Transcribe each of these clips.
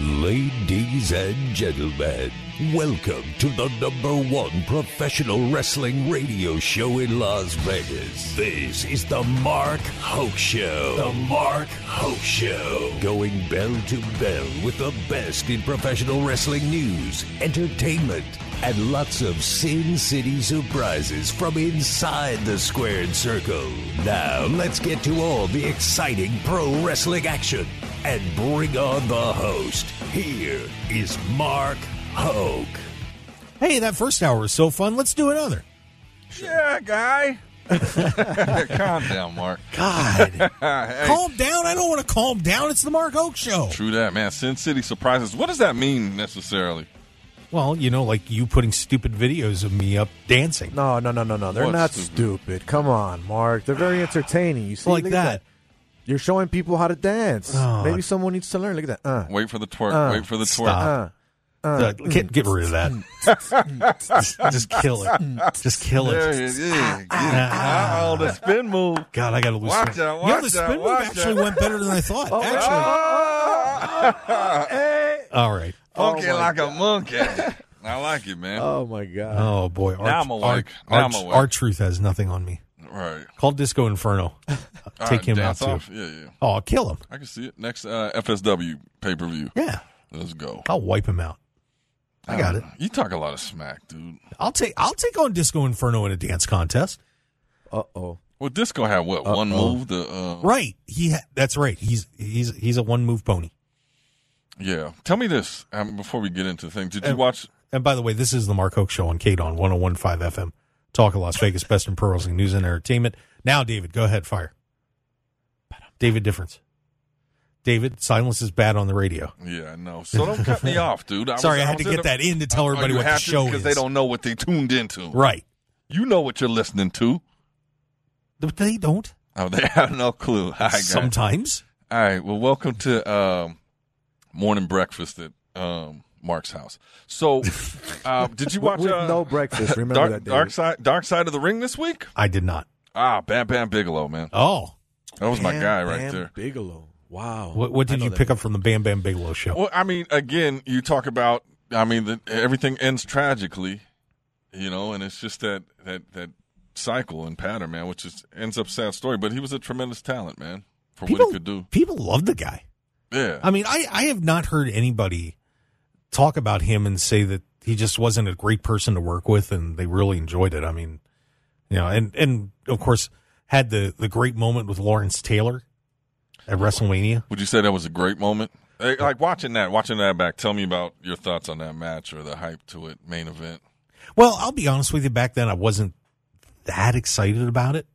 Ladies and gentlemen, welcome to the number one professional wrestling radio show in Las Vegas. This is the Mark Hoke Show. The Mark Hoke Show. Going bell to bell with the best in professional wrestling news, entertainment, and lots of Sin City surprises from inside the squared circle. Now, let's get to all the exciting pro wrestling action and bring on the host. Here is Mark Hoke. Hey, that first hour was so fun. Let's do another. Yeah, guy. Calm down, Mark. God. Hey, calm down. I don't want to calm down. It's the Mark Hoke Show. True that, man. Sin City surprises. What does that mean necessarily? Well, you know, like you putting stupid videos of me up dancing. No, no, no, no, no. They're What's not stupid? stupid. Come on, Mark. They're very entertaining. You see, Like look at that. You're showing people how to dance. Oh. Maybe someone needs to learn. Look at that. Uh, Wait for the twerk. Uh, Wait for the twerk. stop. uh, Uh, get, get rid of that. just, just kill it. Just kill it. it is. Yeah, get it. Ah. Oh, the spin move. God, I got to lose. Watch some- out, you know, watch the out, spin move actually out. went better than I thought. Oh, actually, hey. all right. Funky Oh, my like a monkey. I like it, man. Oh my god. Oh boy, Now I'm awake. Now I'm awake. R-Truth has nothing on me. right. Call Disco Inferno. All Take right, him out dance too. Yeah, yeah. Oh, I'll kill him. I can see it. Next uh, FSW pay per view. Yeah, Let's go. I'll wipe him out. I got it. You talk a lot of smack, dude. I'll take I'll take on Disco Inferno in a dance contest. Uh oh. Well, Disco had what one Uh-oh. move? The uh, Right. He ha- that's right. He's he's he's a one move pony. yeah. Tell me this um, before we get into the thing. Did you watch? And by the way, this is the Mark Hoke Show on KDAWN 1015 FM. Talk of Las Vegas, best in pro wrestling news and entertainment. Now, David, go ahead, fire. David Difference. David, silence is bad on the radio. Yeah, I know. So don't cut me off, dude. I Sorry, was- I had was to get the- that in to tell everybody you what the have to show because is. they don't know what they tuned into. Right. You know what you're listening to. But they don't. Oh, they have no clue. All right, guys. Sometimes. All right. Well, welcome to um, morning breakfast at um, Mark's house. So, uh, did you watch uh, no breakfast. Remember Dark, that. David. Dark Side Dark Side of the Ring this week? I did not. Ah, Bam Bam Bigelow, man. Oh. That was my guy right Bam there. Bigelow. Wow. What, what did you pick up from the Bam Bam Bigelow show? Well, I mean, again, you talk about. I mean, the, everything ends tragically, you know, and it's just that that that cycle and pattern, man, which is ends up sad story. But he was a tremendous talent, man, for people, what he could do. people love the guy. Yeah, I mean, I, I have not heard anybody talk about him and say that he just wasn't a great person to work with and they really enjoyed it. I mean, you know, and, and of course had the, the great moment with Lawrence Taylor at WrestleMania. would you say that was a great moment? Like watching that, watching that back. Tell me about your thoughts on that match or the hype to it, main event. Well, I'll be honest with you, back then I wasn't that excited about it,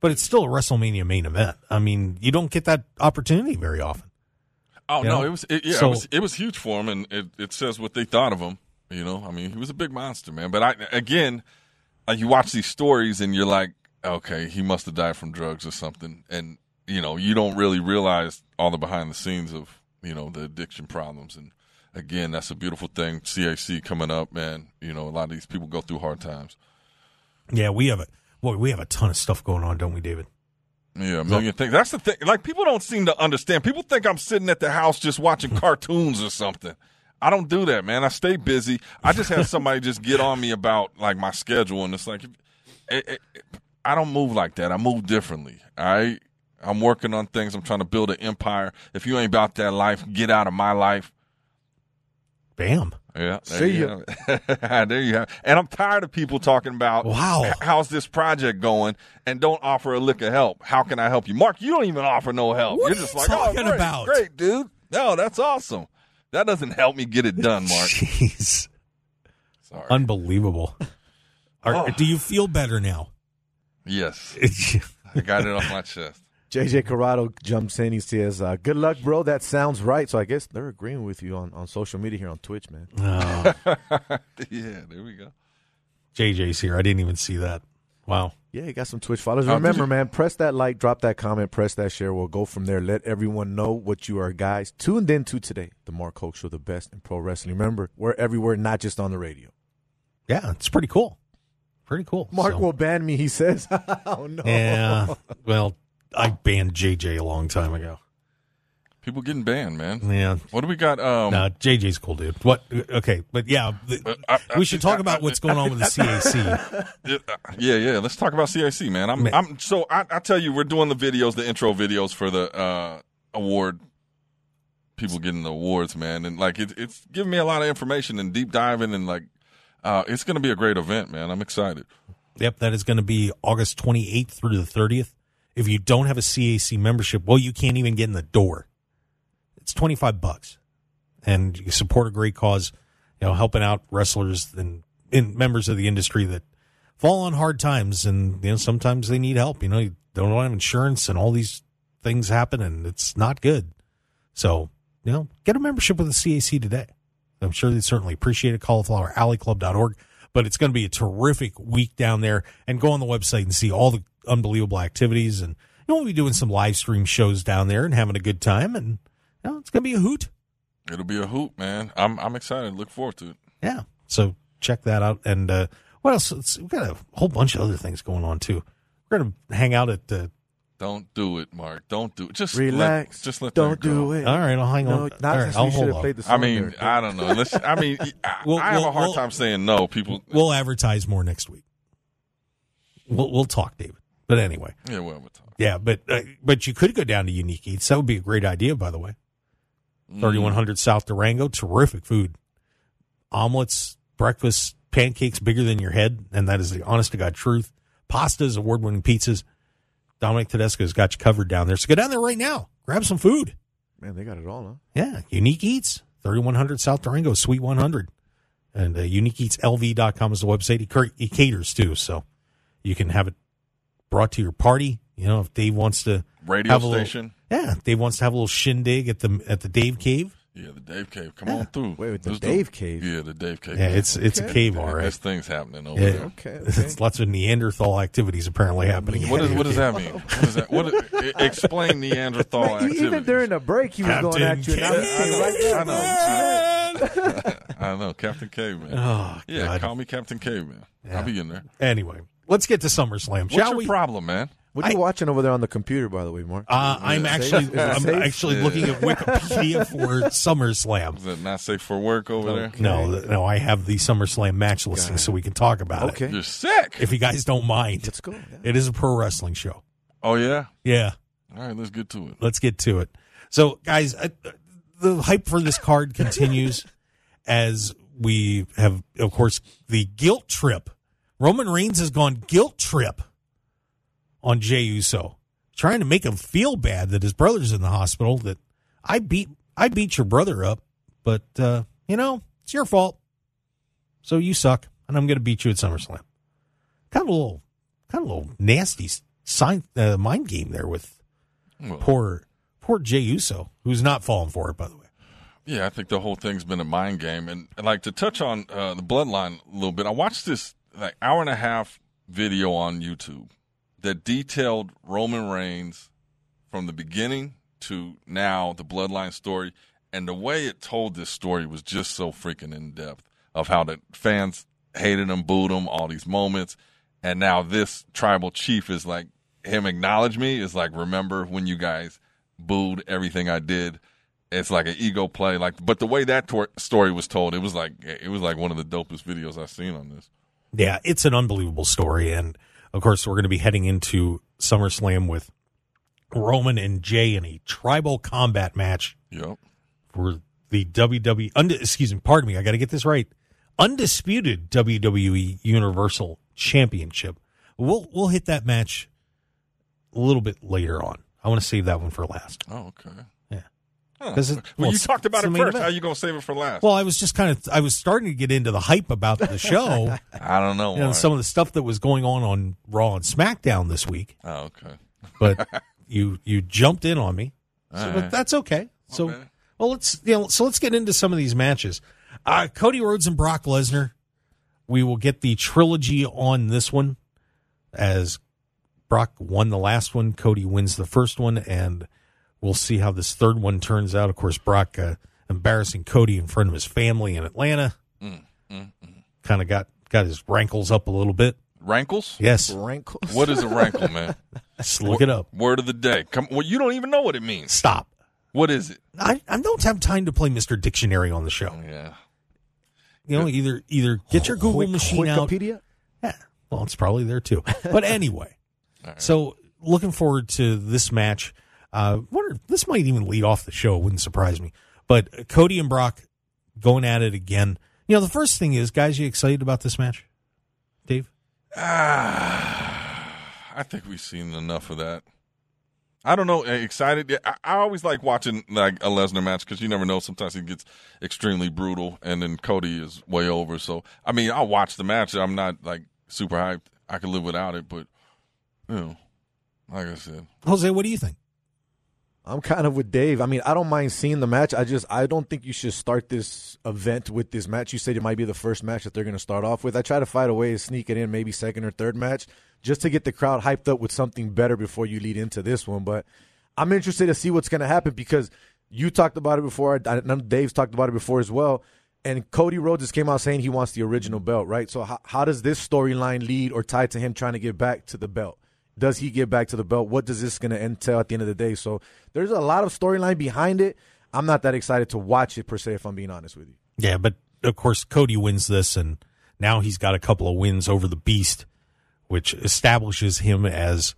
but it's still a WrestleMania main event. I mean, you don't get that opportunity very often. Oh You no, know? it was it, yeah, So- it was it was huge for him, and it, it says what they thought of him. You know, I mean, he was a big monster, man. But I again, uh, you watch these stories, and you're like, okay, he must have died from drugs or something, and you know, you don't really realize all the behind the scenes of you know the addiction problems. And again, that's a beautiful thing. CAC coming up, man. You know, a lot of these people go through hard times. Yeah, we have a boy, we have a ton of stuff going on, don't we, David? Yeah, a million things. That's the thing. Like people don't seem to understand. People think I'm sitting at the house just watching hmm. cartoons or something. I don't do that, man. I stay busy. I just have somebody just get on me about like my schedule, and it's like, it, it, I don't move like that. I move differently. All right. I'm working on things. I'm trying to build an empire. If you ain't about that life, get out of my life. Bam. Yeah. There See you ya. there you have. And I'm tired of people talking about Wow. how's this project going and don't offer a lick of help. How can I help you? Mark, you don't even offer no help. What You're are just you like, oh, talking oh, great, about?" Great, dude. No, that's awesome. That doesn't help me get it done, Mark. Jeez. Sorry. Unbelievable. Are, Oh. Do you feel better now? Yes. I got it off my chest. JJ Corrado jumps in. He says, uh, "Good luck, bro. That sounds right." So I guess they're agreeing with you on, on social media here on Twitch, man. Oh, yeah, there we go. JJ's here. I didn't even see that. Wow. Yeah, you got some Twitch followers. Oh, Remember, you- man, press that like, drop that comment, press that share. We'll go from there. Let everyone know what you are, guys. Tuned in to today, the Mark Hoke Show, the best in pro wrestling. Remember, we're everywhere, not just on the radio. Yeah, it's pretty cool. Pretty cool. Mark So- will ban me. He says, "Oh no." Yeah. Well, I banned JJ a long time ago. People getting banned, man. Yeah. What do we got? Um, No, JJ's cool, dude. What? Okay, but yeah, the, Uh, uh, we should uh, talk uh, about what's going on with the CAC. Yeah, yeah. Let's talk about CAC, man. I'm, Man. I'm. So I, I tell you, we're doing the videos, the intro videos for the uh, award. People getting the awards, man, and like it, it's giving me a lot of information and deep diving, and like uh, it's going to be a great event, man. I'm excited. Yep, that is going to be August 28th through the 30th. If you don't have a CAC membership, well, you can't even get in the door. It's 25 bucks. And you support a great cause, you know, helping out wrestlers and, members of the industry that fall on hard times. And, you know, sometimes they need help. You know, you don't have insurance and all these things happen and it's not good. So, you know, get a membership with the CAC today. I'm sure they'd certainly appreciate it. CauliflowerAlleyClub.org. But it's going to be a terrific week down there. And go on the website and see all the unbelievable activities. And you know, we'll be doing some live stream shows down there and having a good time. And you know, it's going to be a hoot. It'll be a hoot, man. I'm I'm excited. Look forward to it. Yeah. So check that out. And uh, what else? It's, we've got a whole bunch of other things going on too. We're going to hang out at the. Don't do it, Mark. Don't do it. Just Relax. Let, just let Don't that go. do it. All right, I'll hang No, on. not All right, since I'll hold have on. played the song. I mean, there. I don't know. Let's, I mean, I, We'll- I have we'll- a hard we'll- time saying no. People, We'll advertise more next week. We'll we'll talk, David. But anyway, yeah, well, we'll talk. yeah. But uh, but you could go down to Unique Eats. That would be a great idea, by the way. Mm. Thirty one hundred South Durango, terrific food, omelets, breakfast, pancakes bigger than your head, and that is the honest to god truth. Pastas, award winning pizzas. Dominic Tedesco's got you covered down there. So go down there right now. Grab some food. Man, they got it all, huh? Yeah, Unique Eats, 3100 South Durango, Suite 100. And uh, uniqueeatslv.com is the website. He, cur- he caters too, so you can have it brought to your party. You know, if Dave wants to Radio have a little- station. yeah, Dave wants to have a little shindig at the at the Dave Cave. Yeah, the Dave Cave. Come on through. Wait, wait, the Let's do- Dave Cave? Yeah, the Dave Cave. Yeah, it's it's a Okay. cave, all right. There's things happening over Yeah. there. Okay, okay. It's lots of Neanderthal activities apparently happening. What, is, what does that mean? What is that? What, i- explain Neanderthal Man, activities. even during the break, he was going Captain at you. And I was Cave. saying right I there. know. I know, Captain Caveman. Oh, yeah, God. call me Captain Caveman. I'll be in there. Anyway, let's get to SummerSlam, What's shall your we? problem, man? What are you watching over there on the computer, by the way, Mark? Uh, I'm actually safe? I'm actually Yeah. looking at Wikipedia for SummerSlam. Is that not safe for work over there? No, no, I have the SummerSlam match listing, so we can talk about it. Okay. You're sick. If you guys don't mind, Let's go. Yeah. it is a pro wrestling show. Oh yeah. Yeah, All right, let's get to it. let's get to it. So, guys, uh, the hype for this card continues as we have, of course, the guilt trip. Roman Reigns has gone guilt trip on Jey Uso, trying to make him feel bad that his brother's in the hospital. That I beat, I beat your brother up, but uh, you know it's your fault. So you suck, and I'm going to beat you at SummerSlam. Kind of a little, kind of a little nasty sign, uh, mind game there with Well, poor poor Jey Uso, who's not falling for it, by the way. Yeah, I think the whole thing's been a mind game, and like to touch on uh, the bloodline a little bit. I watched this like hour and a half video on YouTube that detailed Roman Reigns from the beginning to now, the bloodline story, and the way it told this story was just so freaking in depth of how the fans hated him, booed him, all these moments, and now this tribal chief is like him acknowledge me is like remember when you guys booed everything I did. It's like an ego play like but the way that tor- story was told it was like it was like one of the dopest videos i've seen on this. Yeah, it's an unbelievable story, and of course, we're going to be heading into SummerSlam with Roman and Jey in a tribal combat match yep for the WWE. Unde- excuse me, pardon me, I got to get this right. Undisputed WWE Universal Championship. We'll we'll hit that match a little bit later on. I want to save that one for last. oh okay Yeah. Huh. well, well, you talked about it first how you gonna save it for last Well, I was just kind of I was starting to get into the hype about the show. i don't know you know, some of the stuff that was going on on Raw and SmackDown this week, oh okay but you you jumped in on me, so, All but that's okay. So, Okay. well, let's you know, so let's get into some of these matches. Uh, Cody Rhodes and Brock Lesnar. We will get the trilogy on this one, as Brock won the last one, Cody wins the first one, and we'll see how this third one turns out. Of course, Brock uh, embarrassing Cody in front of his family in Atlanta. Mm, Kind of got got his rankles up a little bit. rankles Yes, Rankles. what is a rankle man just look it up. word of the day come well you don't even know what it means Stop. What is it? I, I don't have time to play Mr. Dictionary on the show. Yeah. You know, either either get your Google Quick- machine out. Wikipedia? Yeah, well, it's probably there too. But anyway, so looking forward to this match. Uh, wonder this might even lead off the show. It wouldn't surprise me. But Cody and Brock going at it again. You know, the first thing is, guys, you excited about this match, Dave? Ah, I think we've seen enough of that. I don't know. eh, Excited? I, I always like watching like a Lesnar match because you never know. Sometimes he gets extremely brutal, and then Cody is way over. So I mean, I'll watch the match. I'm not like super hyped. I could live without it, but you know, like I said, Jose, what do you think? I'm kind of with Dave. I mean, I don't mind seeing the match. I just I don't think you should start this event with this match. You said it might be the first match that they're going to start off with. I try to find a way to sneak it in, maybe second or third match, just to get the crowd hyped up with something better before you lead into this one. But I'm interested to see what's going to happen because you talked about it before. I, Dave's talked about it before as well. And Cody Rhodes just came out saying he wants the original belt, right? So how, how does this storyline lead or tie to him trying to get back to the belt? Does he get back to the belt? What does this going to entail at the end of the day? So there's a lot of storyline behind it. I'm not that excited to watch it per se, if I'm being honest with you. Yeah, but of course Cody wins this, and now he's got a couple of wins over the Beast, which establishes him as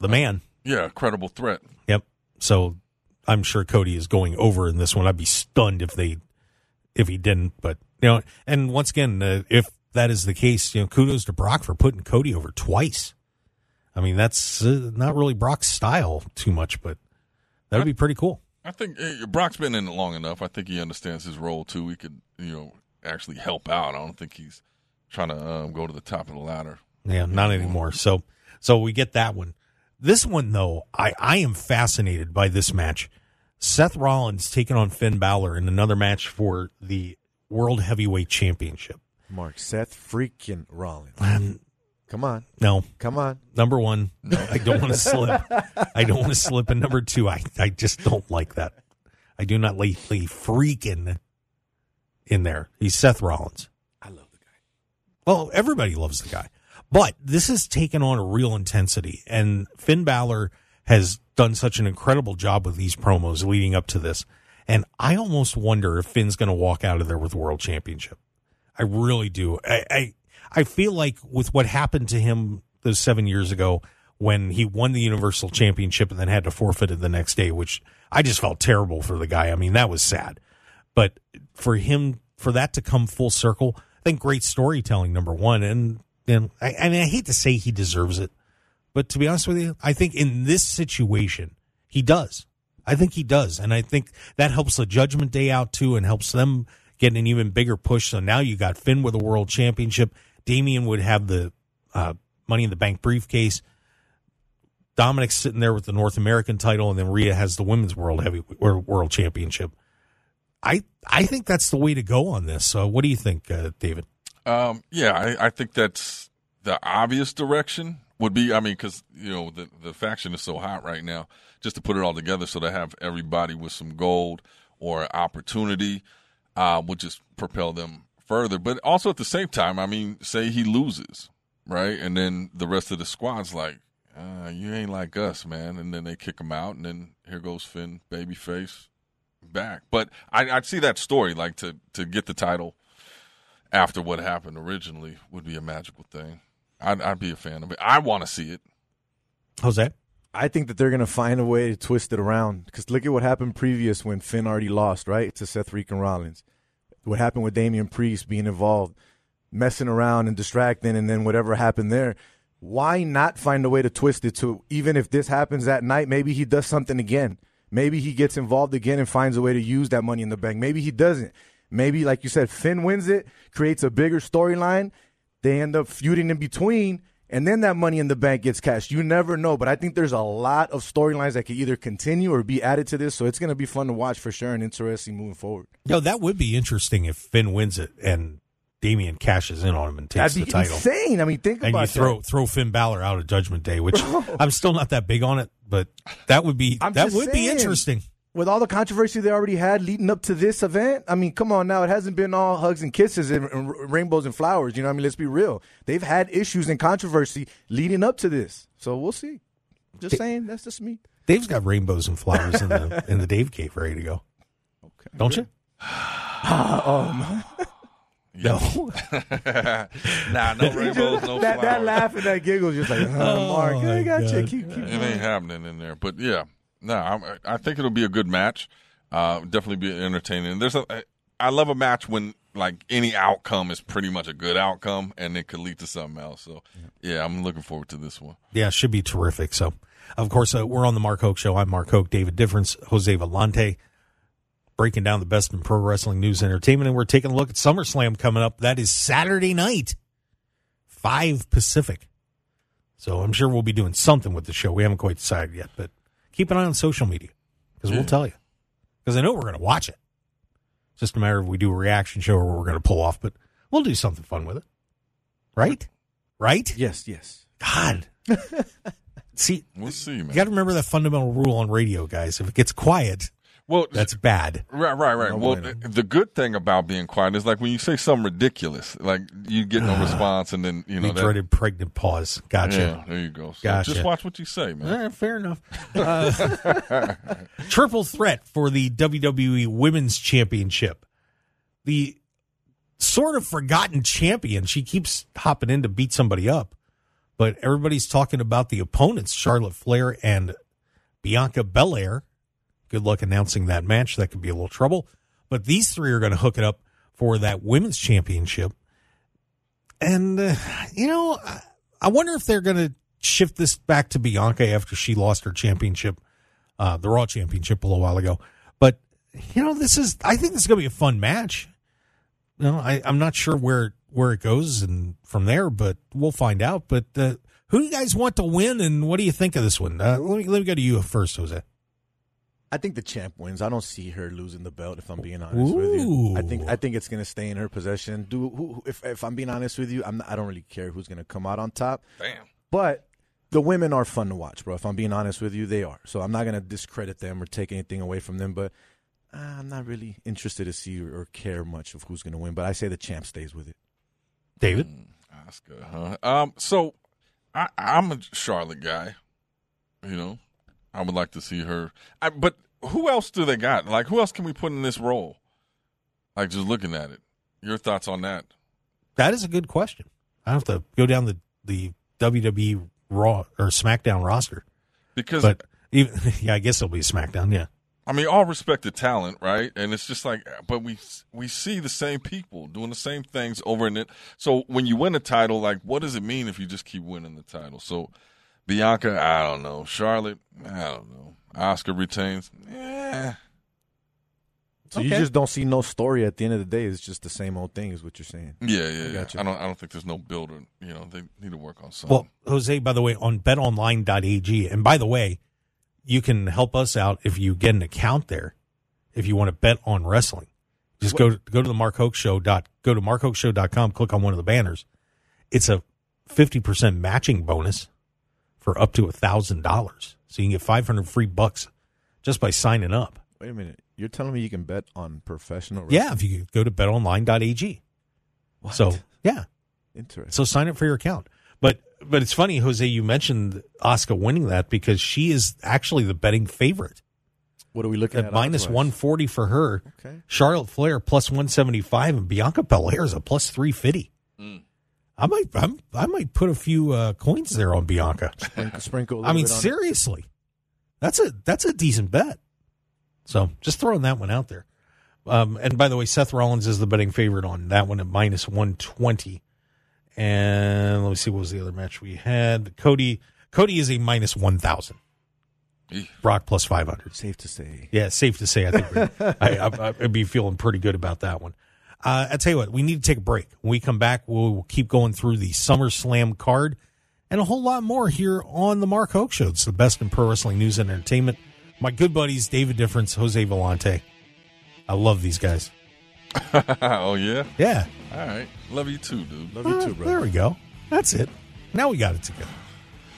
the man. yeah, credible threat. Yep. So I'm sure Cody is going over in this one. I'd be stunned if they if he didn't. But you know, and once again, uh, if that is the case, you know, kudos to Brock for putting Cody over twice. I mean, that's uh, not really Brock's style too much, but that would be pretty cool. I think eh, Brock's been in it long enough. I think he understands his role too. He could, you know, actually help out. I don't think he's trying to um, go to the top of the ladder. Yeah, not anymore. So, so we get that one. This one though, I I am fascinated by this match. Seth Rollins taking on Finn Balor in another match for the World Heavyweight Championship. Mark, Seth freaking Rollins. Um, Come on. no, Come on. number one, no, I don't want to slip. I don't want to slip. And number two, I, I just don't like that. I do not like the freaking in there. He's Seth Rollins. I love the guy. Well, everybody loves the guy. But this has taken on a real intensity. And Finn Balor has done such an incredible job with these promos leading up to this. And I almost wonder if Finn's going to walk out of there with the world championship. I really do. I, I I feel like with what happened to him those seven years ago when he won the Universal Championship and then had to forfeit it the next day, which I just felt terrible for the guy. I mean, that was sad. But for him, for that to come full circle, I think great storytelling, number one. And, and I, I mean, I hate to say he deserves it, but to be honest with you, I think in this situation, he does. I think he does. And I think that helps the judgment day out too and helps them get an even bigger push. So now you got Finn with a world championship. Damian would have the uh, money in the bank briefcase. Dominik's sitting there with the North American title, and then Rhea has the women's world heavy or world championship. I I think that's the way to go on this. What do you think, uh, David? Um, yeah, I, I think that's the obvious direction would be. I mean, because you know the the faction is so hot right now. Just to put it all together, so to have everybody with some gold or opportunity uh, would just propel them further. But also at the same time, I mean, say he loses, right, and then the rest of the squad's like, uh, "You ain't like us, man," and then they kick him out, and then here goes Finn, babyface, back. But I, I'd see that story like to to get the title after what happened originally would be a magical thing. I'd, I'd be a fan of it. I want to see it. Jose? I think that they're going to find a way to twist it around. Because look at what happened previous when Finn already lost, right? To Seth Freakin' Rollins. What happened with Damian Priest being involved, messing around and distracting, and then whatever happened there. Why not find a way to twist it to even if this happens that night, maybe he does something again. Maybe he gets involved again and finds a way to use that money in the bank. Maybe he doesn't. Maybe, like you said, Finn wins it, creates a bigger storyline. They end up feuding in between, and then that money in the bank gets cashed. You never know, but I think there's a lot of storylines that could either continue or be added to this. So it's going to be fun to watch for sure and interesting moving forward. No, that would be interesting if Finn wins it and Damian cashes in on him and takes the title. insane. I mean, think And about you throw that. throw Finn Balor out of Judgment Day, which I'm still not that big on it, but that would be I'm that would be interesting. With all the controversy they already had leading up to this event, I mean, come on now. It hasn't been all hugs and kisses and, and rainbows and flowers. You know what I mean? Let's be real. They've had issues and controversy leading up to this. So we'll see. Just saying, that's just me. Dave's got rainbows and flowers in the in the Dave cave ready to go. Okay. Don't you? Um, oh, Yeah. nah, no rainbows, no that, that flowers. laugh and that giggle is just like, oh, Mark, my I got you. Keep, keep It ain't happening in there. But yeah, no, I'm, I think it'll be a good match. Uh, definitely be entertaining. There's a, I love a match when like any outcome is pretty much a good outcome, and it could lead to something else. So yeah, I'm looking forward to this one. Yeah, should be terrific. So, of course, uh, we're on the Mark Hoke Show. I'm Mark Hoke, David Difference, Jose Volonte, breaking down the best in pro wrestling news and entertainment. And we're taking a look at SummerSlam coming up. That is Saturday night, 5 Pacific. So I'm sure we'll be doing something with the show. We haven't quite decided yet, but keep an eye on social media because we'll tell you. Because I know we're going to watch it. It's just a matter of we do a reaction show or we're going to pull off, but we'll do something fun with it. Right? Right? Yes, yes. God. See, We'll see, man. you got to remember that fundamental rule on radio, guys. If it gets quiet, well, that's bad. Right, right, right. No well, bueno. the, the good thing about being quiet is like when you say something ridiculous, like you get no response, and then you know the that. dreaded pregnant pause. Gotcha. Yeah, there you go. So Gotcha. Just watch what you say, man. Eh, fair enough. Uh, triple threat for the WWE Women's Championship. The sort of forgotten champion. She keeps hopping in to beat somebody up, but everybody's talking about the opponents, Charlotte Flair and Bianca Belair. Good luck announcing that match. That could be a little trouble. But these three are going to hook it up for that women's championship. And, uh, you know, I- wonder if they're going to shift this back to Bianca after she lost her championship, uh, the Raw championship a little while ago. But, you know, this is, I think this is going to be a fun match. You know, I, I'm not sure where, where it goes and from there, but we'll find out. But, uh, who do you guys want to win and what do you think of this one? Uh, let me, let me go to you first, Jose. I think the champ wins. I don't see her losing the belt. If I'm being honest with you, I think I think it's gonna stay in her possession. Do who, who- if if I'm being honest with you, I'm not, I don't really care who's gonna come out on top. Damn. But the women are fun to watch, bro. If I'm being honest with you, they are. So I'm not gonna discredit them or take anything away from them. But uh, I'm not really interested to see or, or care much of who's gonna win. But I say the champ stays with it. David? That's good, huh? Um, so I, I'm a Charlotte guy. You know, I would like to see her. I, but who else do they got? Like, who else can we put in this role? Like, just looking at it. Your thoughts on that? That is a good question. I have to go down the, the WWE Raw or SmackDown roster. Because But even, yeah, I guess it'll be SmackDown. Yeah. I mean, all respect to talent, right? And it's just like, but we we see the same people doing the same things over and it. So when you win a title, like, what does it mean if you just keep winning the title? So Bianca, I don't know. Charlotte, I don't know. Asuka retains. Yeah, So you just don't see no story at the end of the day. It's just the same old thing, is what you're saying. yeah, yeah. yeah. gotcha. I don't. I don't think there's no builder. You know, they need to work on something. Well, Jose, by the way, on betonline.ag, and by the way, you can help us out if you get an account there. If you want to bet on wrestling, just go to, go to the Mark Hoke Show dot go to markhokeshow.com, click on one of the banners. It's a fifty percent matching bonus for up to a thousand dollars, so you can get five hundred free bucks just by signing up. Wait a minute. You're telling me you can bet on professional? wrestling? Yeah, if you go to betonline.ag. What? So yeah, interesting. So sign up for your account. But but it's funny, Jose, you mentioned Asuka winning that because she is actually the betting favorite What are we looking at? at one forty for her. Okay. Charlotte Flair plus one seventy five, and Bianca Belair is a plus three fifty. Mm. I might I'm, I might put a few uh, coins there on Bianca. Sprinkle, sprinkle a I mean, bit on it. seriously, that's a that's a decent bet. So just throwing that one out there. Um, and by the way, Seth Rollins is the betting favorite on that one at minus one twenty. And let me see what was the other match we had. Cody Cody is a minus one thousand. Brock plus five hundred. Safe to say. Yeah, safe to say. I think I, I, I'd be feeling pretty good about that one. Uh, I tell you what, we need to take a break. When we come back, we'll keep going through the SummerSlam card and a whole lot more here on the Mark Hoke Show. It's the best in pro wrestling news and entertainment. My good buddies, David Difference, Jose Volonte. I love these guys. oh yeah. Yeah. All right. Love you too, dude. Love you Uh, too, bro. There we go. That's it. Now we got it together.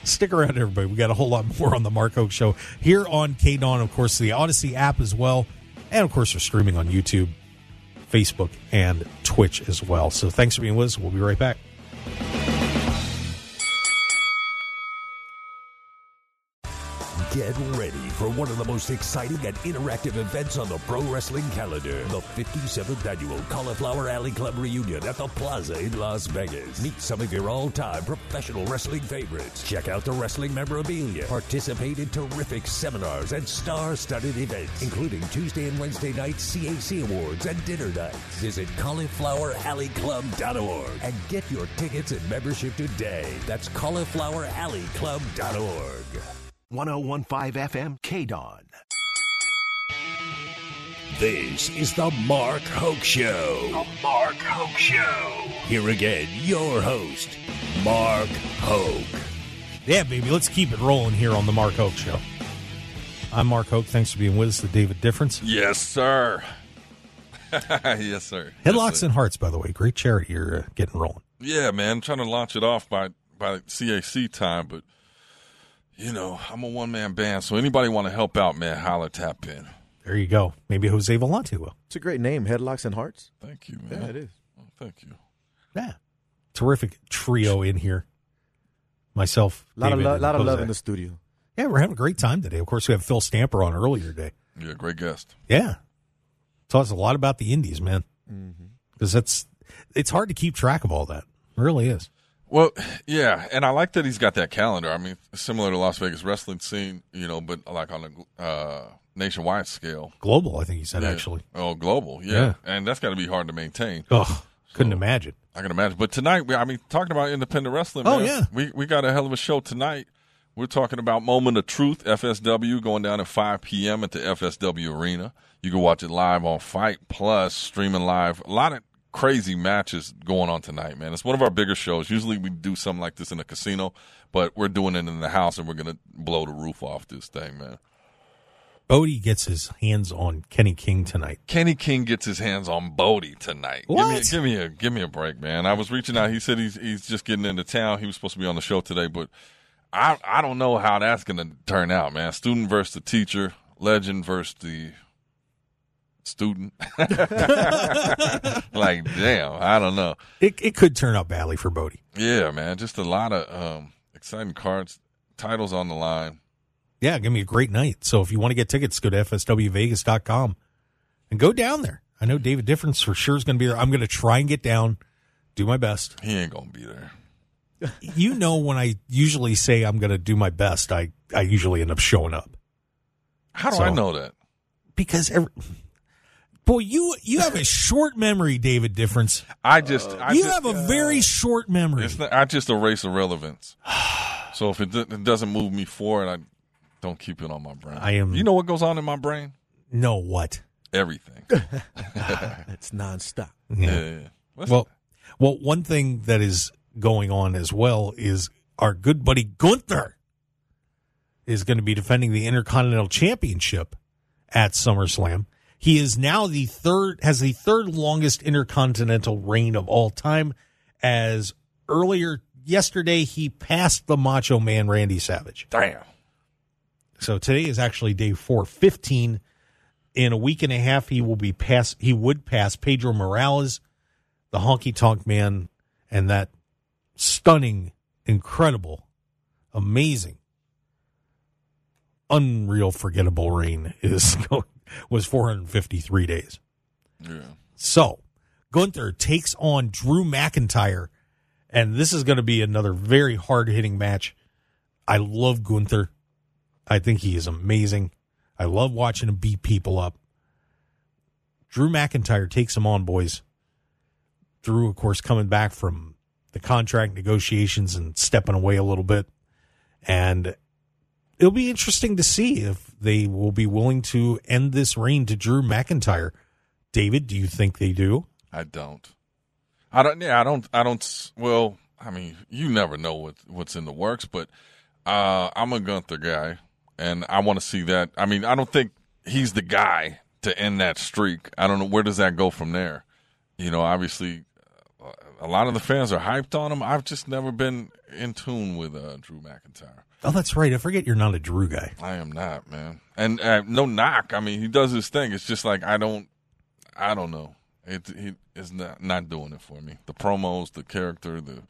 Stick around, everybody. We got a whole lot more on the Mark Hoke Show here on KDAWN, of course, the Audacy app as well. And of course, we're streaming on YouTube, Facebook, and Twitch as well. So thanks for being with us. We'll be right back. Get ready for one of the most exciting and interactive events on the pro wrestling calendar. The 57th annual Cauliflower Alley Club reunion at the Plaza in Las Vegas. Meet some of your all-time professional wrestling favorites. Check out the wrestling memorabilia. Participate in terrific seminars and star-studded events, including Tuesday and Wednesday night CAC awards and dinner nights. Visit caulifloweralleyclub.org and get your tickets and membership today. That's caulifloweralleyclub.org. 1015 FM KDAWN. This is the Mark Hoke Show. The Mark Hoke Show. Here again, your host, Mark Hoke. Yeah, baby, let's keep it rolling here on the Mark Hoke Show. I'm Mark Hoke. Thanks for being with us, the David Difference. Yes, sir. yes, sir. Headlocks yes, sir. and Hearts, by the way, great charity you're uh, getting rolling. Yeah, man. I'm trying to launch it off by by CAC time, but you know, I'm a one man band, so anybody want to help out, man, holler, tap in. There you go. Maybe Jose Volonte will. It's a great name, Headlocks and Hearts. Thank you, man. Yeah, it is. Oh, thank you. Yeah. Terrific trio in here. Myself, A lot David, of lo- and lot of love in the studio. Yeah, we're having a great time today. Of course, we have Phil Stamper on earlier today. Yeah, great guest. Yeah. Taught us a lot about the Indies, man. Mm-hmm. Because that's, it's hard to keep track of all that. It really is. Well, yeah, and I like that he's got that calendar. I mean, similar to Las Vegas wrestling scene, you know, but like on a uh, nationwide scale. Global, I think he said, Yeah. actually. Oh, global, yeah, Yeah. and that's got to be hard to maintain. Oh, couldn't imagine. I can imagine. But tonight, we, I mean, talking about independent wrestling. Oh, man, yeah. we we got a hell of a show tonight. We're talking about Moment of Truth, FSW, going down at 5 p.m. at the FSW Arena. You can watch it live on Fight Plus, streaming live. A lot of crazy matches going on tonight, man. It's one of our bigger shows. Usually we do something like this in a casino, but we're doing it in the house, and we're going to blow the roof off this thing, man. Bodie gets his hands on Kenny King tonight. Kenny King gets his hands on Bodie tonight. What? Give me, give me a give me a break, man. I was reaching out. He said he's he's just getting into town. He was supposed to be on the show today, but I I don't know how that's going to turn out, man. Student versus the teacher, legend versus the student. like, damn, I don't know. It, it could turn out badly for Bodie. Yeah, man, just a lot of um, exciting cards, titles on the line. Yeah, give me a great night. So if you want to get tickets, go to fswvegas.com and go down there. I know David Difference for sure is going to be there. I'm going to try and get down, do my best. He ain't gonna be there. You know, when I usually say I'm going to do my best, I, I usually end up showing up How do So- I know that? because every, boy, you you have a short memory, David Difference. I just, I you just, have a very short memory. It's not, I just erase irrelevance. so if it, it doesn't move me forward, I don't keep it on my brain. I am- You know what goes on in my brain? no, what? Everything. It's nonstop. yeah. yeah, yeah. Well, well, one thing that is going on as well is our good buddy Gunther is going to be defending the Intercontinental Championship at SummerSlam. He is now the third, has the third longest Intercontinental reign of all time. As earlier yesterday, he passed the Macho Man Randy Savage. damn. So today is actually day 415. In a week and a half, he will be pass. He would pass Pedro Morales, the honky tonk man, and that stunning, incredible, amazing, unreal, forgettable reign is going, was 453 days. Yeah. So Gunther takes on Drew McIntyre, and this is going to be another very hard hitting match. I love Gunther. I think he is amazing. I love watching him beat people up. Drew McIntyre takes him on, boys. Drew, of course, coming back from the contract negotiations and stepping away a little bit. And it'll be interesting to see if they will be willing to end this reign to Drew McIntyre. David, do you think they do? I don't. I don't. Yeah, I don't. I don't. Well, I mean, you never know what what's in the works, but uh, I'm a Gunther guy, and I want to see that. I mean, I don't think he's the guy to end that streak. I don't know where does that go from there. You know, obviously, a lot of the fans are hyped on him. I've just never been in tune with uh, Drew McIntyre. Oh, that's right. I forget you're not a Drew guy. I am not, man. And uh, no knock. I mean, he does his thing. It's just like I don't, I don't know. It he is not not doing it for me. The promos, the character, the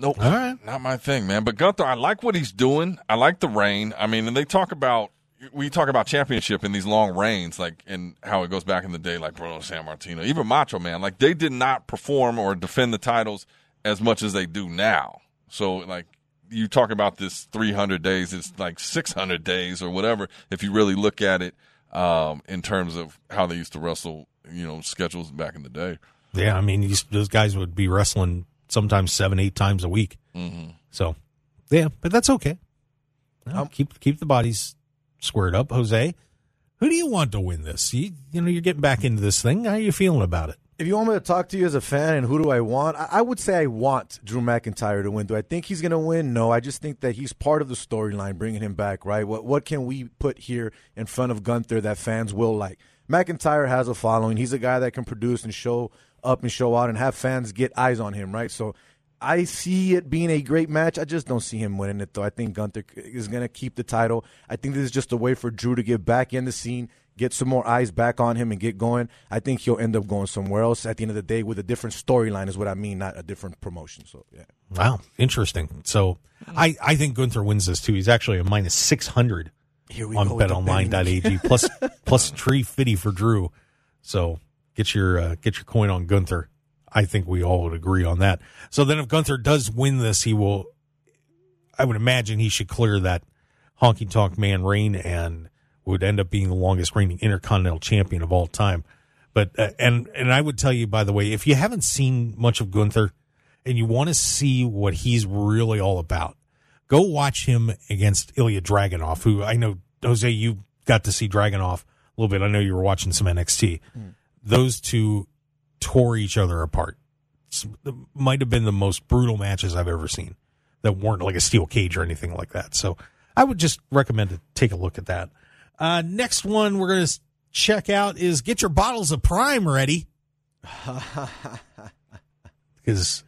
Nope. All right. Not my thing, man. But Gunther, I like what he's doing. I like the reign. I mean, and they talk about we talk about championship in these long reigns, like and how it goes back in the day, like Bruno Sammartino, even Macho Man. Like they did not perform or defend the titles as much as they do now. So like you talk about this 300 days, it's like 600 days or whatever. If you really look at it um, in terms of how they used to wrestle, you know, schedules back in the day. Yeah, I mean, these, those guys would be wrestling sometimes seven, eight times a week. Mm-hmm. So, yeah, but that's okay. Well, keep keep the bodies squared up, Jose. Who do you want to win this? You, you know, you're getting back into this thing. How are you feeling about it? If you want me to talk to you as a fan and who do I want, I, would say I want Drew McIntyre to win. Do I think he's going to win? No. I just think that he's part of the storyline, bringing him back, right? What, what can we put here in front of Gunther that fans will like? McIntyre has a following. He's a guy that can produce and show up and show out and have fans get eyes on him, right? So I see it being a great match. I just don't see him winning it, though. I think Gunther is going to keep the title. I think this is just a way for Drew to get back in the scene, get some more eyes back on him, and get going. I think he'll end up going somewhere else at the end of the day with a different storyline, is what I mean, not a different promotion. So, yeah. Wow, interesting. So I, I think Gunther wins this, too. He's actually a minus 600 Here we on go with the betonline.ag, plus, plus tree fitty for Drew. So get your uh, get your coin on Gunther. I think we all would agree on that. So then, if Gunther does win this, he will. I would imagine he should clear that honky tonk man reign and would end up being the longest reigning intercontinental champion of all time. But uh, and and I would tell you by the way, if you haven't seen much of Gunther and you want to see what he's really all about, go watch him against Ilya Dragunov, who I know Jose you got to see Dragunov a little bit. I know you were watching some NXT. Those two tore each other apart. It's- it might have been the most brutal matches I've ever seen that weren't like a steel cage or anything like that. So I would just recommend to take a look at that. Uh, next one we're going to check out is get your bottles of Prime ready. Because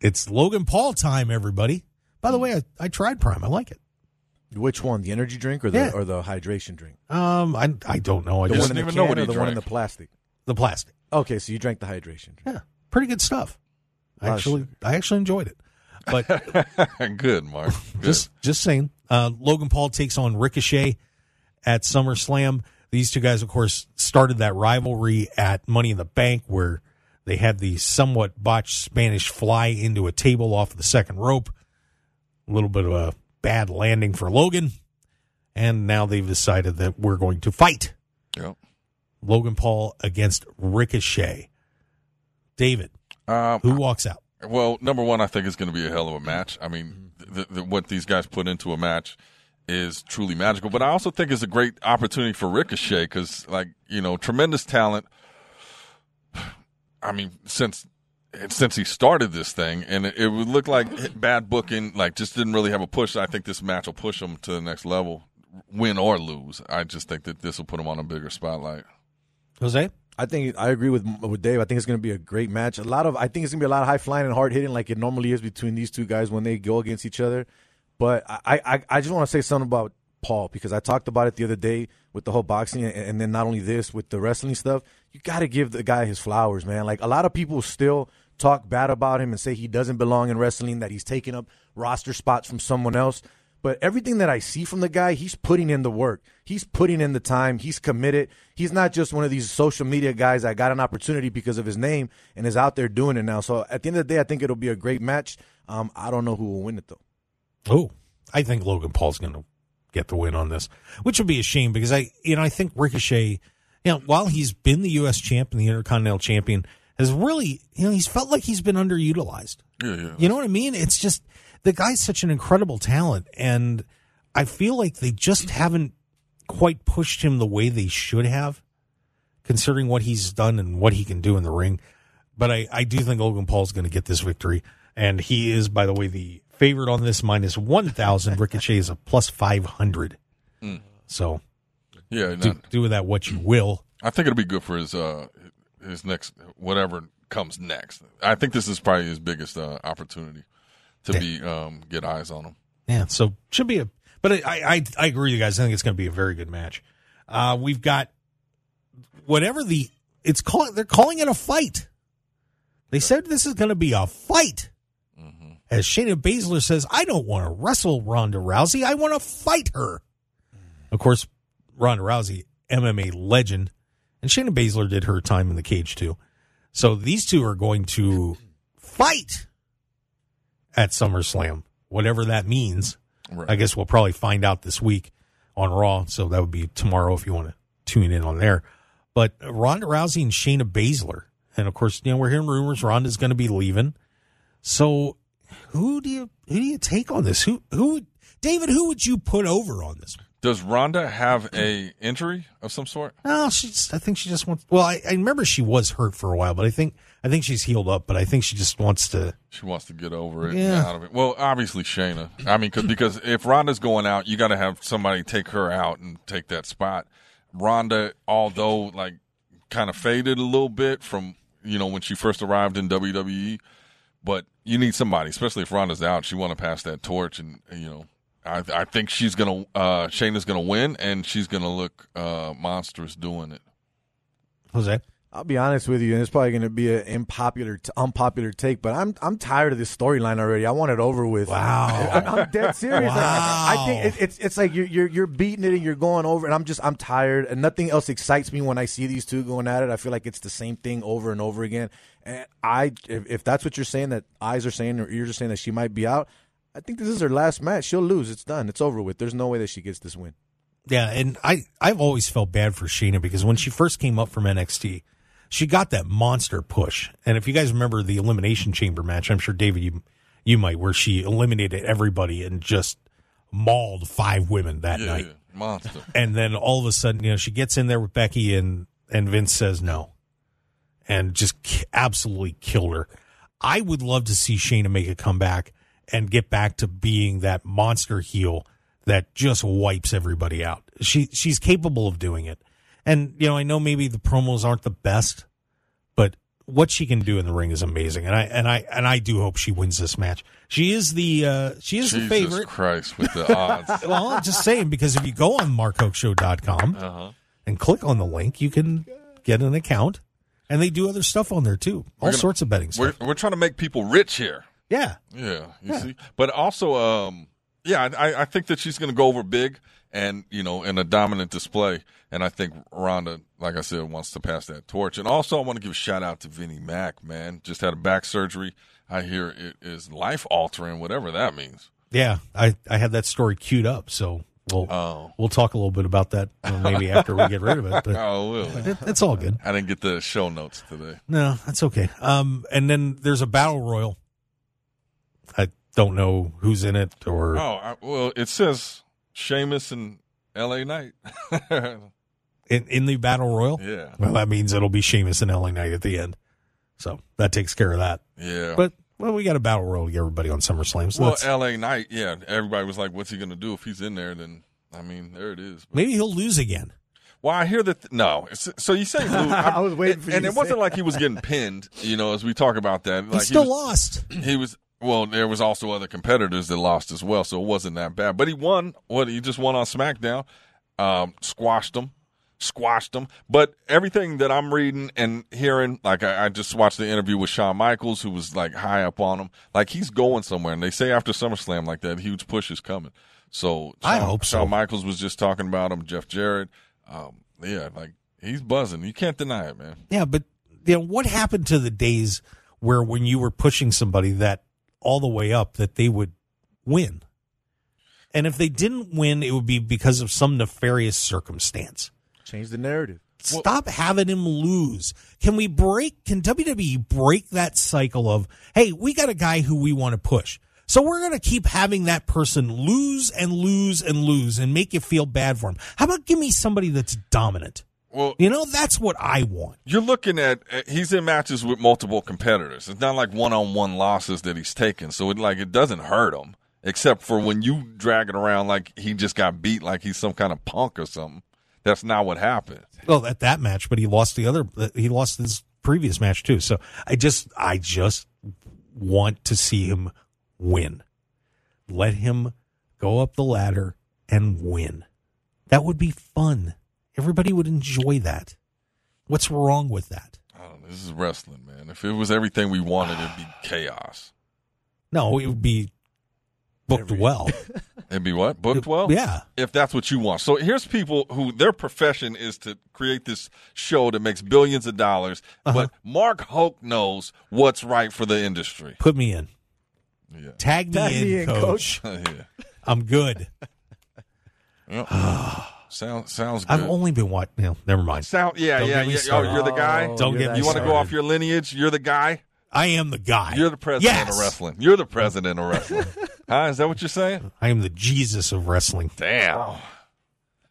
it's Logan Paul time, everybody. By the way, I, I tried Prime. I like it. Which one, the energy drink or the Yeah. or the hydration drink? Um, I, I don't know. I The just one in the even know can what or he the one in the drank. plastic? the plastic. Okay, so you drank the hydration drink. Yeah, pretty good stuff. I Lot of actually, I actually enjoyed it. But Good, Mark. Good. just, just saying. Uh, Logan Paul takes on Ricochet at SummerSlam. These two guys, of course, started that rivalry at Money in the Bank, where they had the somewhat botched Spanish fly into a table off the second rope. A little bit of a bad landing for Logan, and now they've decided that we're going to fight. Yep. Logan Paul against Ricochet. David, Um, who walks out? Well, number one, I think it's going to be a hell of a match. I mean, the, the, what these guys put into a match is truly magical. But I also think it's a great opportunity for Ricochet because, like, you know, tremendous talent. I mean, since since he started this thing, and it, it would look like bad booking, like just didn't really have a push. I think this match will push him to the next level, win or lose. I just think that this will put him on a bigger spotlight. Jose? I think I agree with with Dave. I think it's going to be a great match. A lot of I think it's going to be a lot of high flying and hard hitting, like it normally is between these two guys when they go against each other. But I I, I just want to say something about Paul because I talked about it the other day with the whole boxing, and, and then not only this with the wrestling stuff. You got to give the guy his flowers, man. Like a lot of people still talk bad about him and say he doesn't belong in wrestling, that he's taking up roster spots from someone else. But everything that I see from the guy, he's putting in the work. He's putting in the time. He's committed. He's not just one of these social media guys that got an opportunity because of his name and is out there doing it now. So at the end of the day, I think it'll be a great match. Um, I don't know who will win it though. Oh, I think Logan Paul's going to get the win on this, which would be a shame because I, you know, I think Ricochet, you know, while he's been the U.S. champ and the Intercontinental champion, has really, you know, he's felt like he's been underutilized. Yeah, yeah. You know what I mean? It's just the guy's such an incredible talent, and I feel like they just haven't quite pushed him the way they should have, considering what he's done and what he can do in the ring. But I, I do think Logan Paul's going to get this victory, and he is, by the way, the favorite on this minus one thousand. Ricochet is a plus five hundred. So Yeah, do, not- do with that what you will. I think it'll be good for his uh his next whatever comes next. I think this is probably his biggest uh, opportunity to be um get eyes on him. Yeah, so should be a. But I, I, I agree with you guys. I think it's going to be a very good match. Uh, we've got whatever the it's called. They're calling it a fight. They said this is going to be a fight. As Shayna Baszler says, I don't want to wrestle Ronda Rousey. I want to fight her. Of course, Ronda Rousey, MMA legend, and Shayna Baszler did her time in the cage too. So these two are going to fight at SummerSlam, whatever that means. Right. I guess we'll probably find out this week on Raw. So that would be tomorrow if you want to tune in on there. But Ronda Rousey and Shayna Baszler. And of course, you know, we're hearing rumors Ronda's going to be leaving. So who do you who do you take on this? Who who David, who would you put over on this? Does Ronda have a injury of some sort? No, she's I think she just wants well, I, I remember she was hurt for a while, but I think I think she's healed up, but I think she just wants to She wants to get over it, Yeah. out of it. Well, obviously Shayna. I mean, cause, because if Ronda's going out, you got to have somebody take her out and take that spot. Ronda, although like kind of faded a little bit from you know when she first arrived in WWE, but you need somebody, especially if Ronda's out. She want to pass that torch, and you know, I I think she's gonna uh Shayna's gonna win, and she's gonna look uh monstrous doing it. Jose. I'll be honest with you, and it's probably going to be an unpopular, t- unpopular take, but I'm I'm tired of this storyline already. I want it over with. Wow. I, am dead serious. Like, I Wow. think it, it's it's like you're, you're you're beating it and you're going over, and I'm just I'm tired, and nothing else excites me when I see these two going at it. I feel like it's the same thing over and over again. And I, if, if that's what you're saying, that eyes are saying or ears are saying that she might be out, I think this is her last match. She'll lose. It's done. It's over with. There's no way that she gets this win. Yeah, and I I've always felt bad for Shayna because when she first came up from NXT, she got that monster push. And if you guys remember the elimination chamber match, I'm sure David you you might where she eliminated everybody and just mauled five women that Yeah, night. monster. And then all of a sudden, you know, she gets in there with Becky and and Vince says no. And just k- absolutely killed her. I would love to see Shayna make a comeback and get back to being that monster heel that just wipes everybody out. She she's capable of doing it. And you know, I know maybe the promos aren't the best, but what she can do in the ring is amazing. And I and I and I do hope she wins this match. She is the uh she is the favorite. Christ with the odds. Well, I'm just saying because if you go on markhokeshow.com Uh-huh. and click on the link, you can get an account. And they do other stuff on there too. All gonna- sorts of betting We're stuff. we're trying to make people rich here. Yeah. Yeah, you see, but also, um, yeah, I, I think that she's going to go over big and you know in a dominant display, and I think Ronda, like I said, wants to pass that torch. And also, I want to give a shout out to Vinnie Mac. Man, just had a back surgery. I hear it is life altering, whatever that means. Yeah. I, I had that story queued up, so we'll Oh. we'll talk a little bit about that maybe after we get rid of it. But Oh, really? it, it's all good. I didn't get the show notes today. No, that's okay. Um, and then there's a battle royal. I don't know who's in it or Oh, I, well, it says Sheamus and L.A. Knight. in, in the battle royal. yeah, Well, that means it'll be Sheamus and LA Knight at the end. So that takes care of that. yeah. But well, we got a battle royal to get everybody on SummerSlam. So well, L.A. Knight, yeah. Everybody was like, "What's he going to do if he's in there?" Then, I mean, there it is. But- maybe he'll lose again. Well, I hear that. Th- no, so you say lose? I was waiting for you and it wasn't like he was getting pinned. You know, as we talk about that, He like still was, lost. He was. Well, there was also other competitors that lost as well, so it wasn't that bad. But he won. What he just won on SmackDown, um, squashed him, squashed him. But everything that I'm reading and hearing, like I, I just watched the interview with Shawn Michaels, who was like high up on him. Like he's going somewhere, and they say after SummerSlam, like that huge push is coming. So I hope so. Shawn Michaels was just talking about him. Jeff Jarrett, um, yeah, like he's buzzing. You can't deny it, man. Yeah, but you know what happened to the days where when you were pushing somebody that all the way up that they would win, and if they didn't win, it would be because of some nefarious circumstance. Change the narrative. Stop having him lose. Can we break? Can WWE break that cycle of, hey, we got a guy who we want to push. So we're going to keep having that person lose and lose and lose and make you feel bad for him. How about give me somebody that's dominant? Well, You know, that's what I want. you're looking at uh, he's in matches with multiple competitors. It's not like one-on-one losses that he's taken, so it like it doesn't hurt him. Except for when you drag it around like he just got beat, like he's some kind of punk or something. That's not what happened. Well, at that match, but he lost the other, he lost his previous match too. So I just, I just want to see him win. Let him go up the ladder and win. That would be fun. Everybody would enjoy that. What's wrong with that? I don't know. This is wrestling, man. If it was everything we wanted, it'd be chaos. No, it would be booked well. It'd be what booked well. yeah. if that's what you want. So here's people who their profession is to create this show that makes billions of dollars, Uh-huh. but Mark Hoke knows what's right for the industry. Put me in. Yeah. Tag me, Tag in, me in, coach. yeah. I'm good. Yeah. Sounds sounds good. I've only been watching. You know, never mind. Sound yeah Don't yeah get me yeah. Oh, you're the guy. Oh, Don't you're get me you want to go off your lineage? You're the guy. I am the guy. You're the president Yes. of wrestling. You're the president of wrestling. huh? Is that what you're saying? I am the Jesus of wrestling. Damn.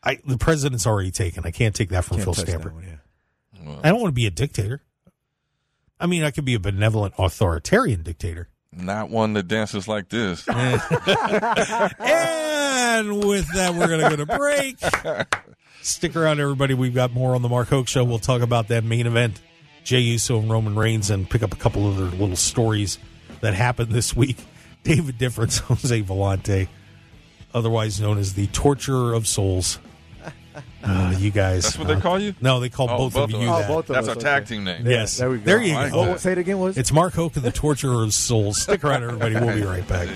I the president's already taken. I can't take that from Can't Phil touch Stamper. one, yeah. I don't want to be a dictator. I mean, I could be a benevolent authoritarian dictator. Not one that dances like this. And with that, we're going to go to break. Stick around, everybody. We've got more on the Mark Hoke Show. We'll talk about that main event, Jey Uso and Roman Reigns, and pick up a couple other little stories that happened this week. David Difference, Jose Volonte, otherwise known as the Torturer of Souls. Uh, you guys. That's what they uh, call you? No, they call Oh, both, both of of you us. that. Oh, both of That's us, our tag okay. team name. Yes. There we go. There you I like go. that. Oh, say it again. Was? It's Mark Hoke and the Torturer of Souls. Stick around, everybody. We'll be right back.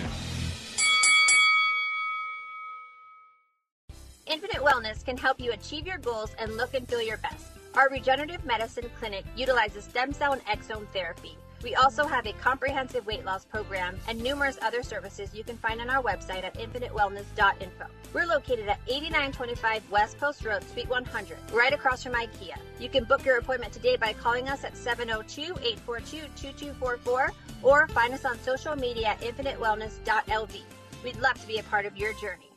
Infinite Wellness can help you achieve your goals and look and feel your best. Our regenerative medicine clinic utilizes stem cell and exome therapy. We also have a comprehensive weight loss program and numerous other services you can find on our website at infinitewellness.info. We're located at 8925 West Post Road, Suite 100, right across from IKEA. You can book your appointment today by calling us at 702-842-2244 or find us on social media at infinitewellness.lv. We'd love to be a part of your journey.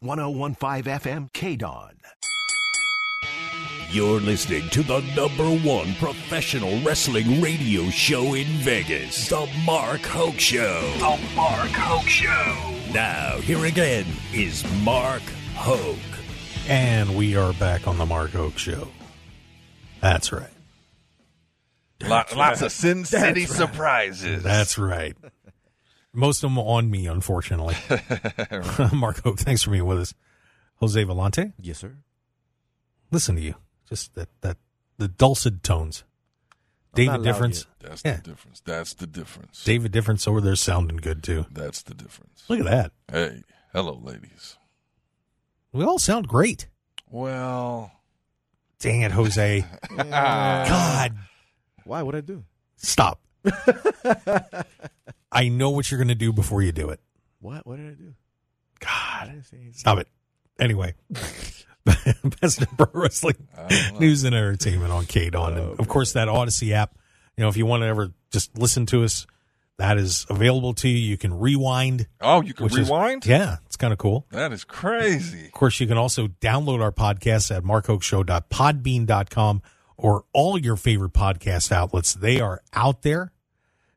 1015 FM KDAWN. You're listening to the number one professional wrestling radio show in Vegas, The Mark Hoke Show. The Mark Hoke Show. Now, here again is Mark Hoke. And we are back on the Mark Hoke Show. That's right. Lot, lots of Sin City surprises. That's right. Most of them on me, unfortunately. Mark Hoke, thanks for being with us. Jose Volonte, Yes, sir. listen to you. Just that, that the dulcet tones. David Difference. That's Yeah. the difference. That's the difference. David Difference over there sounding good too. That's the difference. Look at that. Hey, hello, ladies. We all sound great. Well, Dang it, Jose. God, Why? What I do? stop. I know what you're going to do before you do it. What? What did I do? I God, didn't say stop it. Anyway, best in pro wrestling news and entertainment on KDAWN. and of course, that Audacy app. You know, if you want to ever just listen to us, that is available to you. You can rewind. oh, you can which is- rewind? yeah, it's kind of cool. That is crazy. Of course, you can also download our podcast at markhokeshow.podbean.com or all your favorite podcast outlets. They are out there.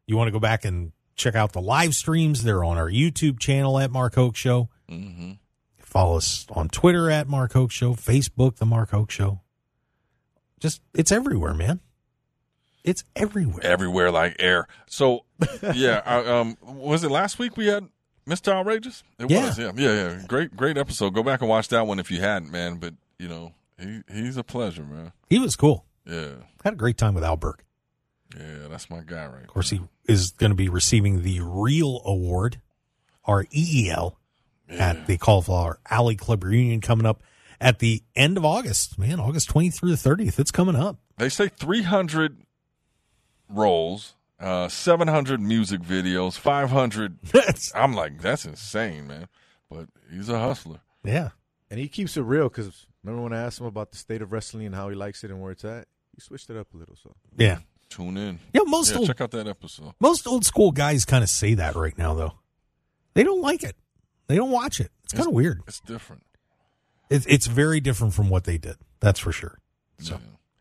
You want to go back and check out the live streams. They're on our YouTube channel at Mark Hoke Show. hmm Follow us on Twitter at Mark Hoke Show, Facebook, The Mark Hoke Show. Just, it's everywhere, man. It's everywhere. Everywhere like air. So, yeah, I, um, was it last week we had Mr. Outrageous? It Yeah. was, yeah, yeah, yeah. Great, great episode. Go back and watch that one if you hadn't, man. But you know, he he's a pleasure, man. He was cool. Yeah, Had a great time with Alberg. yeah, that's my guy, right? Of course, he is going to be receiving the Real Award, our EEL, at the Cauliflower Alley Club reunion coming up at the end of August. Man, August 20th through the 30th. It's coming up. They say 300 roles, uh, 700 music videos, 500. That's, I'm like, that's insane, man. But he's a hustler. yeah. And he keeps it real because remember when I asked him about the state of wrestling and how he likes it and where it's at? He switched it up a little. So Yeah. Tune in. Yeah, most Yeah, old, check out that episode. most old school guys kind of say that right now, though. They don't like it. They don't watch it. It's kind of weird. It's different. It's it's very different from what they did. That's for sure. So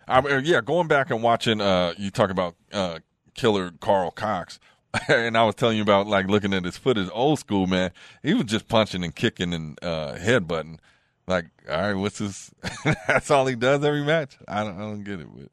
Yeah. I yeah, going back and watching, uh, you talk about uh, killer Karl Kox, and I was telling you about like looking at his footage, old school man. He was just punching and kicking and uh, headbutting. Like, all right, what's this? That's all he does every match. I don't, I don't get it. But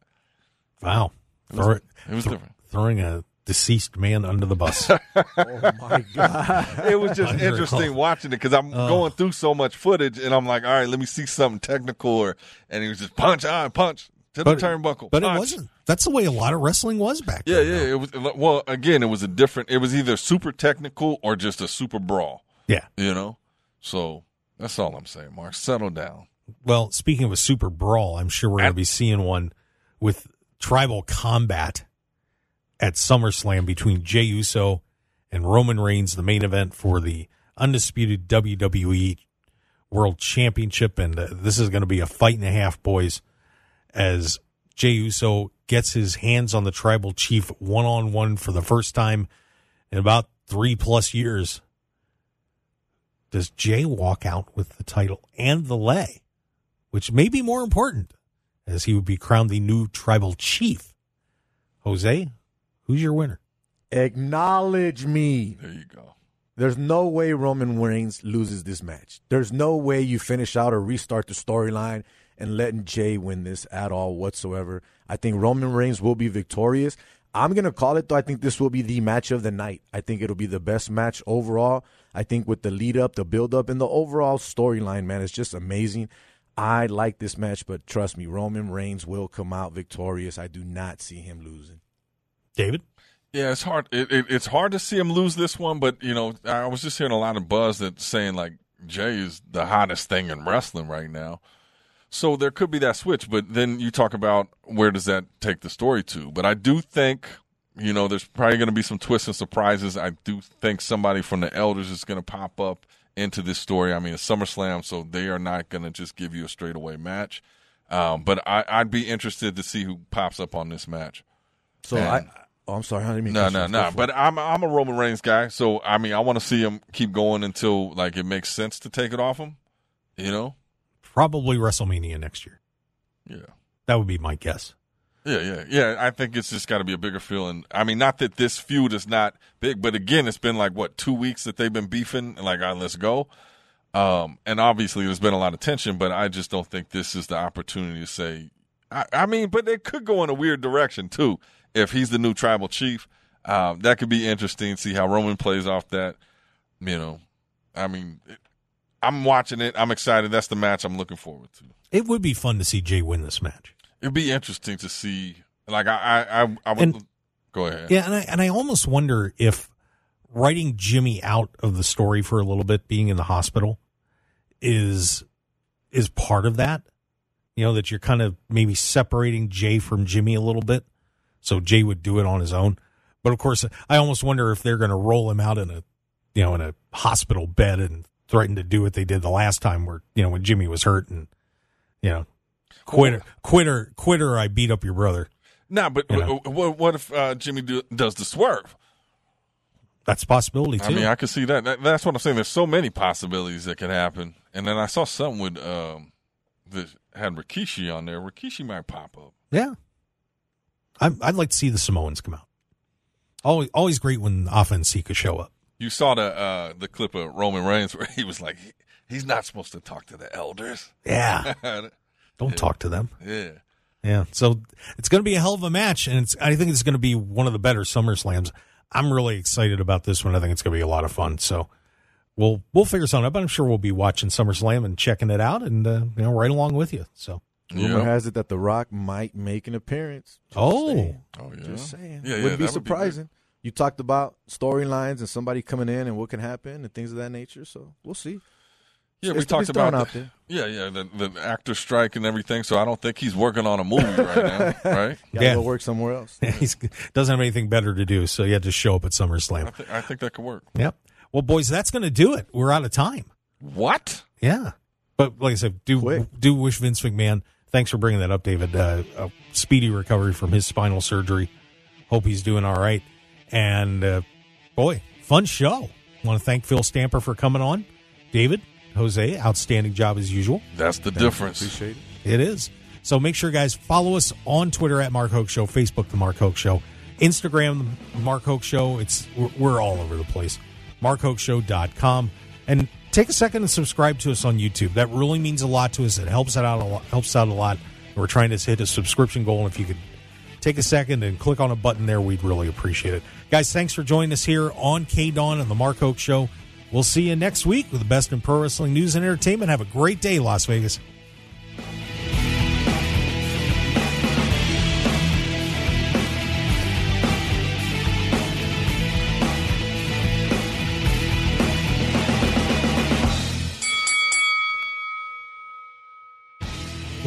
wow, it was, Throw- it was different. throwing a deceased man under the bus. Oh my god! It was just Under- interesting watching it because I'm Oh. going through so much footage, and I'm like, all right, let me see something technical, or and he was just punch on punch to But- the turnbuckle. But it wasn't. That's the way a lot of wrestling was back Yeah, then. yeah. though. It was well. Again, it was a different. It was either super technical or just a super brawl. Yeah. You know. So that's all I'm saying, Mark. Settle down. Well, speaking of a super brawl, I'm sure we're going to be seeing one with tribal combat at SummerSlam between Jey Uso and Roman Reigns, the main event for the undisputed WWE World Championship. And uh, this is going to be a fight and a half, boys, as Jey Uso gets his hands on the tribal chief one on one for the first time in about three plus years. Does Jey walk out with the title and the lay? which may be more important, as he would be crowned the new tribal chief. Jose, who's your winner? Acknowledge me. There you go. There's no way Roman Reigns loses this match. There's no way you finish out or restart the storyline and letting Jey win this at all whatsoever. I think Roman Reigns will be victorious. I'm going to call it, though. I think this will be the match of the night. I think it'll be the best match overall. I think with the lead up, the build up, and the overall storyline, man, it's just amazing. I like this match, but trust me, Roman Reigns will come out victorious. I do not see him losing. David? Yeah, it's hard. It, it, it's hard to see him lose this one, but you know, I was just hearing a lot of buzz that saying like Jey is the hottest thing in wrestling right now. So there could be that switch, but then you talk about where does that take the story to? But I do think, you know, there's probably going to be some twists and surprises. I do think somebody from the elders is going to pop up into this story. I mean, it's SummerSlam, so they are not going to just give you a straightaway match. Um, but I, I'd be interested to see who pops up on this match. So And- I, oh, I'm sorry, I didn't mean No, no, no. But. I'm I'm a Roman Reigns guy, so I mean, I want to see him keep going until like it makes sense to take it off him. You know? Probably WrestleMania next year. Yeah. That would be my guess. Yeah, yeah, yeah. I think it's just got to be a bigger feeling. I mean, not that this feud is not big, but again, it's been like what two weeks that they've been beefing. Like, all right, let's go. Um, and obviously, there's been a lot of tension, but I just don't think this is the opportunity to say. I, I mean, but it could go in a weird direction too. If he's the new tribal chief, um, that could be interesting. See how Roman plays off that. You know, I mean, it, I'm watching it. I'm excited. That's the match I'm looking forward to. It would be fun to see Jey win this match. It'd be interesting to see. Like I, I, I, I would And- go ahead. Yeah, and I and I almost wonder if writing Jimmy out of the story for a little bit, being in the hospital, is is part of that. You know that you're kind of maybe separating Jey from Jimmy a little bit, so Jey would do it on his own. But of course, I almost wonder if they're going to roll him out in a, you know, in a hospital bed and threaten to do what they did the last time, where you know when Jimmy was hurt and, you know, quitter, quitter, quitter. I beat up your brother. Nah, but You know. what, what if uh, Jimmy do, does the swerve? That's a possibility too. I mean, I could see that. that. That's what I'm saying. There's so many possibilities that could happen. And then I saw something with um, that had Rikishi on there. Rikishi might pop up. Yeah. I, I'd like to see the Samoans come out. Always, always great when offense he could show up. You saw the uh, the clip of Roman Reigns where he was like, he's not supposed to talk to the elders. Yeah. Don't talk to them. yeah. Yeah. So it's going to be a hell of a match. And it's, I think it's going to be one of the better Summer Slams. I'm really excited about this one. I think it's going to be a lot of fun. So we'll, we'll figure something out. But I'm sure we'll be watching SummerSlam and checking it out and, uh, you know, right along with you. So, Rumor Yeah. has it that The Rock might make an appearance. Just Oh. saying. Oh yeah. Just saying. Yeah, yeah, Wouldn't be that would be surprising. you talked about storylines and somebody coming in and what can happen and things of that nature. So we'll see. Yeah, It's- we talked thrown about out the, there. yeah, yeah, the, the actor strike and everything. So I don't think he's working on a movie right now, right? Got to Yeah. go work somewhere else. he doesn't have anything better to do. So he had to show up at I, SummerSlam. I think that could work. Yep. Well, boys, that's going to do it. We're out of time. What? Yeah. But like I said, do Quick. do wish Vince McMahon. Thanks for bringing that up, David. Uh, a speedy recovery from his spinal surgery. Hope he's doing all right. And uh, boy, fun show. Want to thank Phil Stamper for coming on. David, Jose, outstanding job as usual. That's the difference. Appreciate it. It is. So make sure, guys, follow us on Twitter at Mark Hoke Show, Facebook, The Mark Hoke Show, Instagram, The Mark Hoke Show. It's we're, we're all over the place. MarkHokeShow.com. And take a second and subscribe to us on YouTube. That really means a lot to us. It helps out a lot. Helps out a lot. We're trying to hit a subscription goal. And if you could take a second and click on a button there, we'd really appreciate it. Guys, thanks for joining us here on KDAWN and The Mark Hoke Show. We'll see you next week with the best in pro wrestling news and entertainment. Have a great day, Las Vegas.